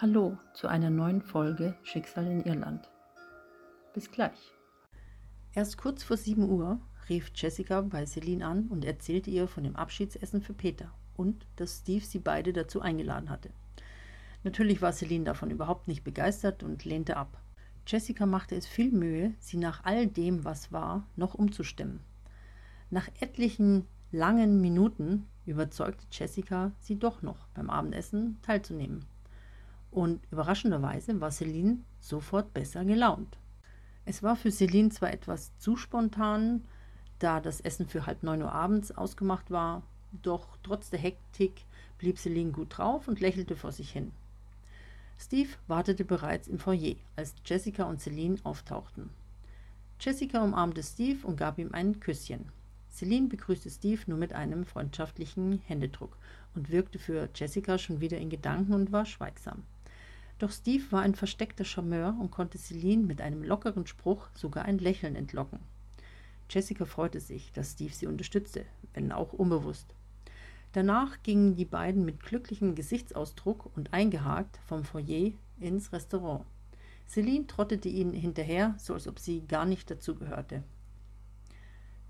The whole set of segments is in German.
Hallo zu einer neuen Folge Schicksal in Irland. Bis gleich. Erst kurz vor 7 Uhr rief Jessica bei Celine an und erzählte ihr von dem Abschiedsessen für Peter und dass Steve sie beide dazu eingeladen hatte. Natürlich war Celine davon überhaupt nicht begeistert und lehnte ab. Jessica machte es viel Mühe, sie nach all dem, was war, noch umzustimmen. Nach etlichen langen Minuten überzeugte Jessica sie doch noch beim Abendessen teilzunehmen und überraschenderweise war Celine sofort besser gelaunt. Es war für Celine zwar etwas zu spontan, da das Essen für halb neun Uhr abends ausgemacht war, doch trotz der Hektik blieb Celine gut drauf und lächelte vor sich hin. Steve wartete bereits im Foyer, als Jessica und Celine auftauchten. Jessica umarmte Steve und gab ihm ein Küsschen. Celine begrüßte Steve nur mit einem freundschaftlichen Händedruck und wirkte für Jessica schon wieder in Gedanken und war schweigsam. Doch Steve war ein versteckter Charmeur und konnte Celine mit einem lockeren Spruch sogar ein Lächeln entlocken. Jessica freute sich, dass Steve sie unterstützte, wenn auch unbewusst. Danach gingen die beiden mit glücklichem Gesichtsausdruck und eingehakt vom Foyer ins Restaurant. Celine trottete ihnen hinterher, so als ob sie gar nicht dazugehörte.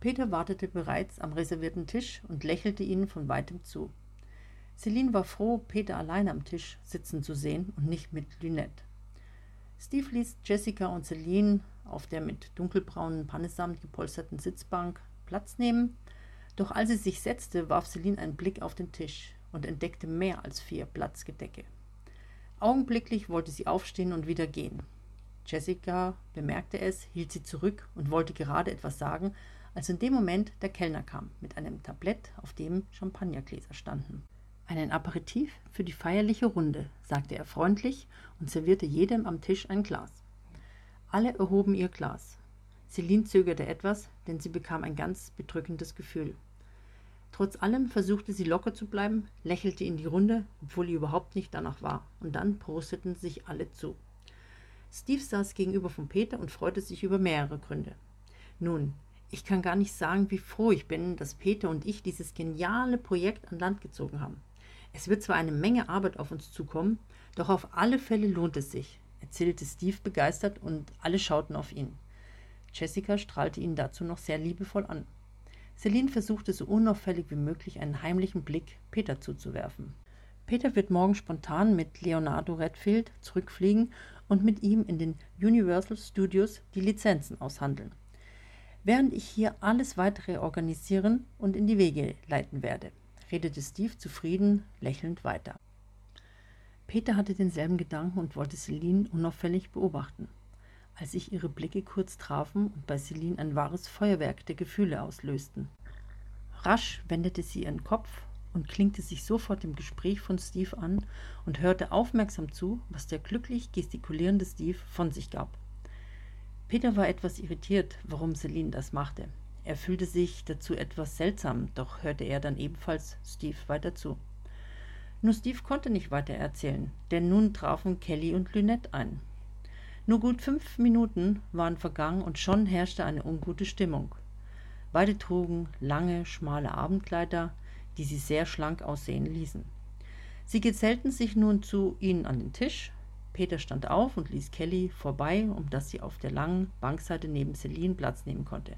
Peter wartete bereits am reservierten Tisch und lächelte ihnen von weitem zu. Celine war froh, Peter allein am Tisch sitzen zu sehen und nicht mit Lynette. Steve ließ Jessica und Celine auf der mit dunkelbraunen Pannesamt gepolsterten Sitzbank Platz nehmen, doch als sie sich setzte, warf Celine einen Blick auf den Tisch und entdeckte mehr als vier Platzgedecke. Augenblicklich wollte sie aufstehen und wieder gehen. Jessica bemerkte es, hielt sie zurück und wollte gerade etwas sagen, als in dem Moment der Kellner kam mit einem Tablett, auf dem Champagnergläser standen. Einen Aperitif für die feierliche Runde, sagte er freundlich und servierte jedem am Tisch ein Glas. Alle erhoben ihr Glas. Celine zögerte etwas, denn sie bekam ein ganz bedrückendes Gefühl. Trotz allem versuchte sie locker zu bleiben, lächelte in die Runde, obwohl ihr überhaupt nicht danach war, und dann prosteten sich alle zu. Steve saß gegenüber von Peter und freute sich über mehrere Gründe. Nun, ich kann gar nicht sagen, wie froh ich bin, dass Peter und ich dieses geniale Projekt an Land gezogen haben. Es wird zwar eine Menge Arbeit auf uns zukommen, doch auf alle Fälle lohnt es sich, erzählte Steve begeistert und alle schauten auf ihn. Jessica strahlte ihn dazu noch sehr liebevoll an. Celine versuchte so unauffällig wie möglich einen heimlichen Blick Peter zuzuwerfen. Peter wird morgen spontan mit Leonardo Redfield zurückfliegen und mit ihm in den Universal Studios die Lizenzen aushandeln. Während ich hier alles weitere organisieren und in die Wege leiten werde redete Steve zufrieden, lächelnd weiter. Peter hatte denselben Gedanken und wollte Celine unauffällig beobachten. Als sich ihre Blicke kurz trafen und bei Celine ein wahres Feuerwerk der Gefühle auslösten. Rasch wendete sie ihren Kopf und klinkte sich sofort dem Gespräch von Steve an und hörte aufmerksam zu, was der glücklich gestikulierende Steve von sich gab. Peter war etwas irritiert, warum Celine das machte. Er fühlte sich dazu etwas seltsam, doch hörte er dann ebenfalls Steve weiter zu. Nur Steve konnte nicht weiter erzählen, denn nun trafen Kelly und Lynette ein. Nur gut fünf Minuten waren vergangen und schon herrschte eine ungute Stimmung. Beide trugen lange, schmale Abendkleider, die sie sehr schlank aussehen ließen. Sie gesellten sich nun zu ihnen an den Tisch. Peter stand auf und ließ Kelly vorbei, um dass sie auf der langen Bankseite neben Celine Platz nehmen konnte.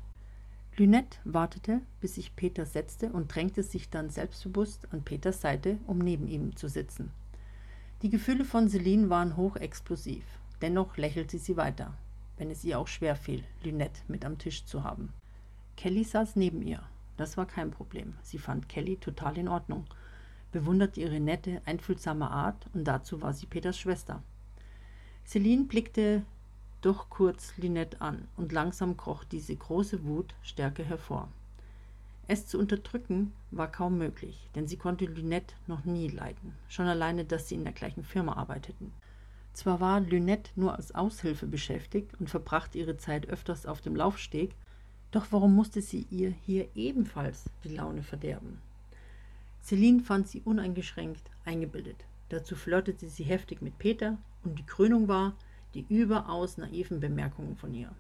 Lynette wartete, bis sich Peter setzte und drängte sich dann selbstbewusst an Peters Seite, um neben ihm zu sitzen. Die Gefühle von Celine waren hochexplosiv. Dennoch lächelte sie weiter, wenn es ihr auch schwer fiel, Lynette mit am Tisch zu haben. Kelly saß neben ihr. Das war kein Problem. Sie fand Kelly total in Ordnung, bewunderte ihre nette, einfühlsame Art und dazu war sie Peters Schwester. Celine blickte doch kurz Lynette an, und langsam kroch diese große Wut stärker hervor. Es zu unterdrücken war kaum möglich, denn sie konnte Lynette noch nie leiden, schon alleine, dass sie in der gleichen Firma arbeiteten. Zwar war Lynette nur als Aushilfe beschäftigt und verbrachte ihre Zeit öfters auf dem Laufsteg, doch warum musste sie ihr hier ebenfalls die Laune verderben? Celine fand sie uneingeschränkt eingebildet. Dazu flirtete sie heftig mit Peter und die Krönung war, die überaus naiven Bemerkungen von ihr.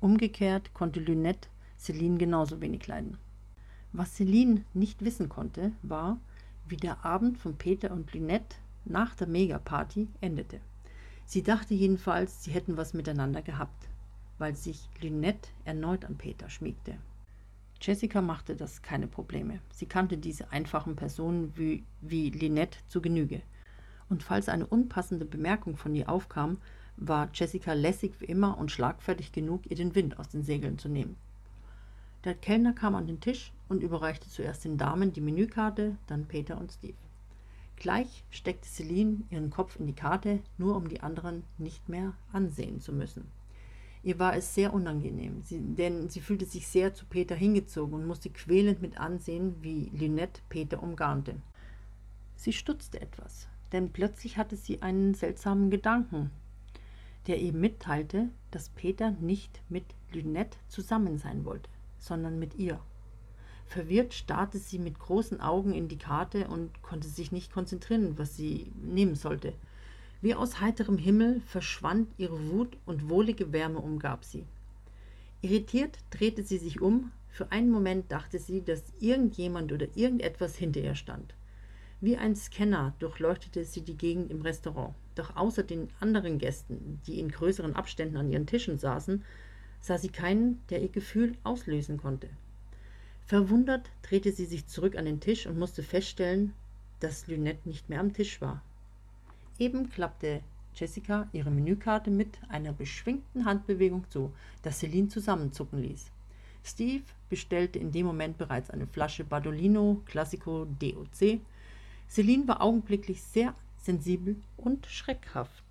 Umgekehrt konnte Lynette Celine genauso wenig leiden. Was Celine nicht wissen konnte, war, wie der Abend von Peter und Lynette nach der Megaparty endete. Sie dachte jedenfalls, sie hätten was miteinander gehabt, weil sich Lynette erneut an Peter schmiegte. Jessica machte das keine Probleme. Sie kannte diese einfachen Personen wie, wie Lynette zu Genüge. Und falls eine unpassende Bemerkung von ihr aufkam, war Jessica lässig wie immer und schlagfertig genug, ihr den Wind aus den Segeln zu nehmen. Der Kellner kam an den Tisch und überreichte zuerst den Damen die Menükarte, dann Peter und Steve. Gleich steckte Celine ihren Kopf in die Karte, nur um die anderen nicht mehr ansehen zu müssen. Ihr war es sehr unangenehm, sie, denn sie fühlte sich sehr zu Peter hingezogen und musste quälend mit ansehen, wie Lynette Peter umgarnte. Sie stutzte etwas, denn plötzlich hatte sie einen seltsamen Gedanken, der ihm mitteilte, dass Peter nicht mit Lynette zusammen sein wollte, sondern mit ihr. Verwirrt starrte sie mit großen Augen in die Karte und konnte sich nicht konzentrieren, was sie nehmen sollte. Wie aus heiterem Himmel verschwand ihre Wut und wohlige Wärme umgab sie. Irritiert drehte sie sich um. Für einen Moment dachte sie, dass irgendjemand oder irgendetwas hinter ihr stand. Wie ein Scanner durchleuchtete sie die Gegend im Restaurant. Doch außer den anderen Gästen, die in größeren Abständen an ihren Tischen saßen, sah sie keinen, der ihr Gefühl auslösen konnte. Verwundert drehte sie sich zurück an den Tisch und musste feststellen, dass Lynette nicht mehr am Tisch war. Eben klappte Jessica ihre Menükarte mit einer beschwingten Handbewegung zu, das Celine zusammenzucken ließ. Steve bestellte in dem Moment bereits eine Flasche Badolino Classico DOC. Celine war augenblicklich sehr sensibel und schreckhaft.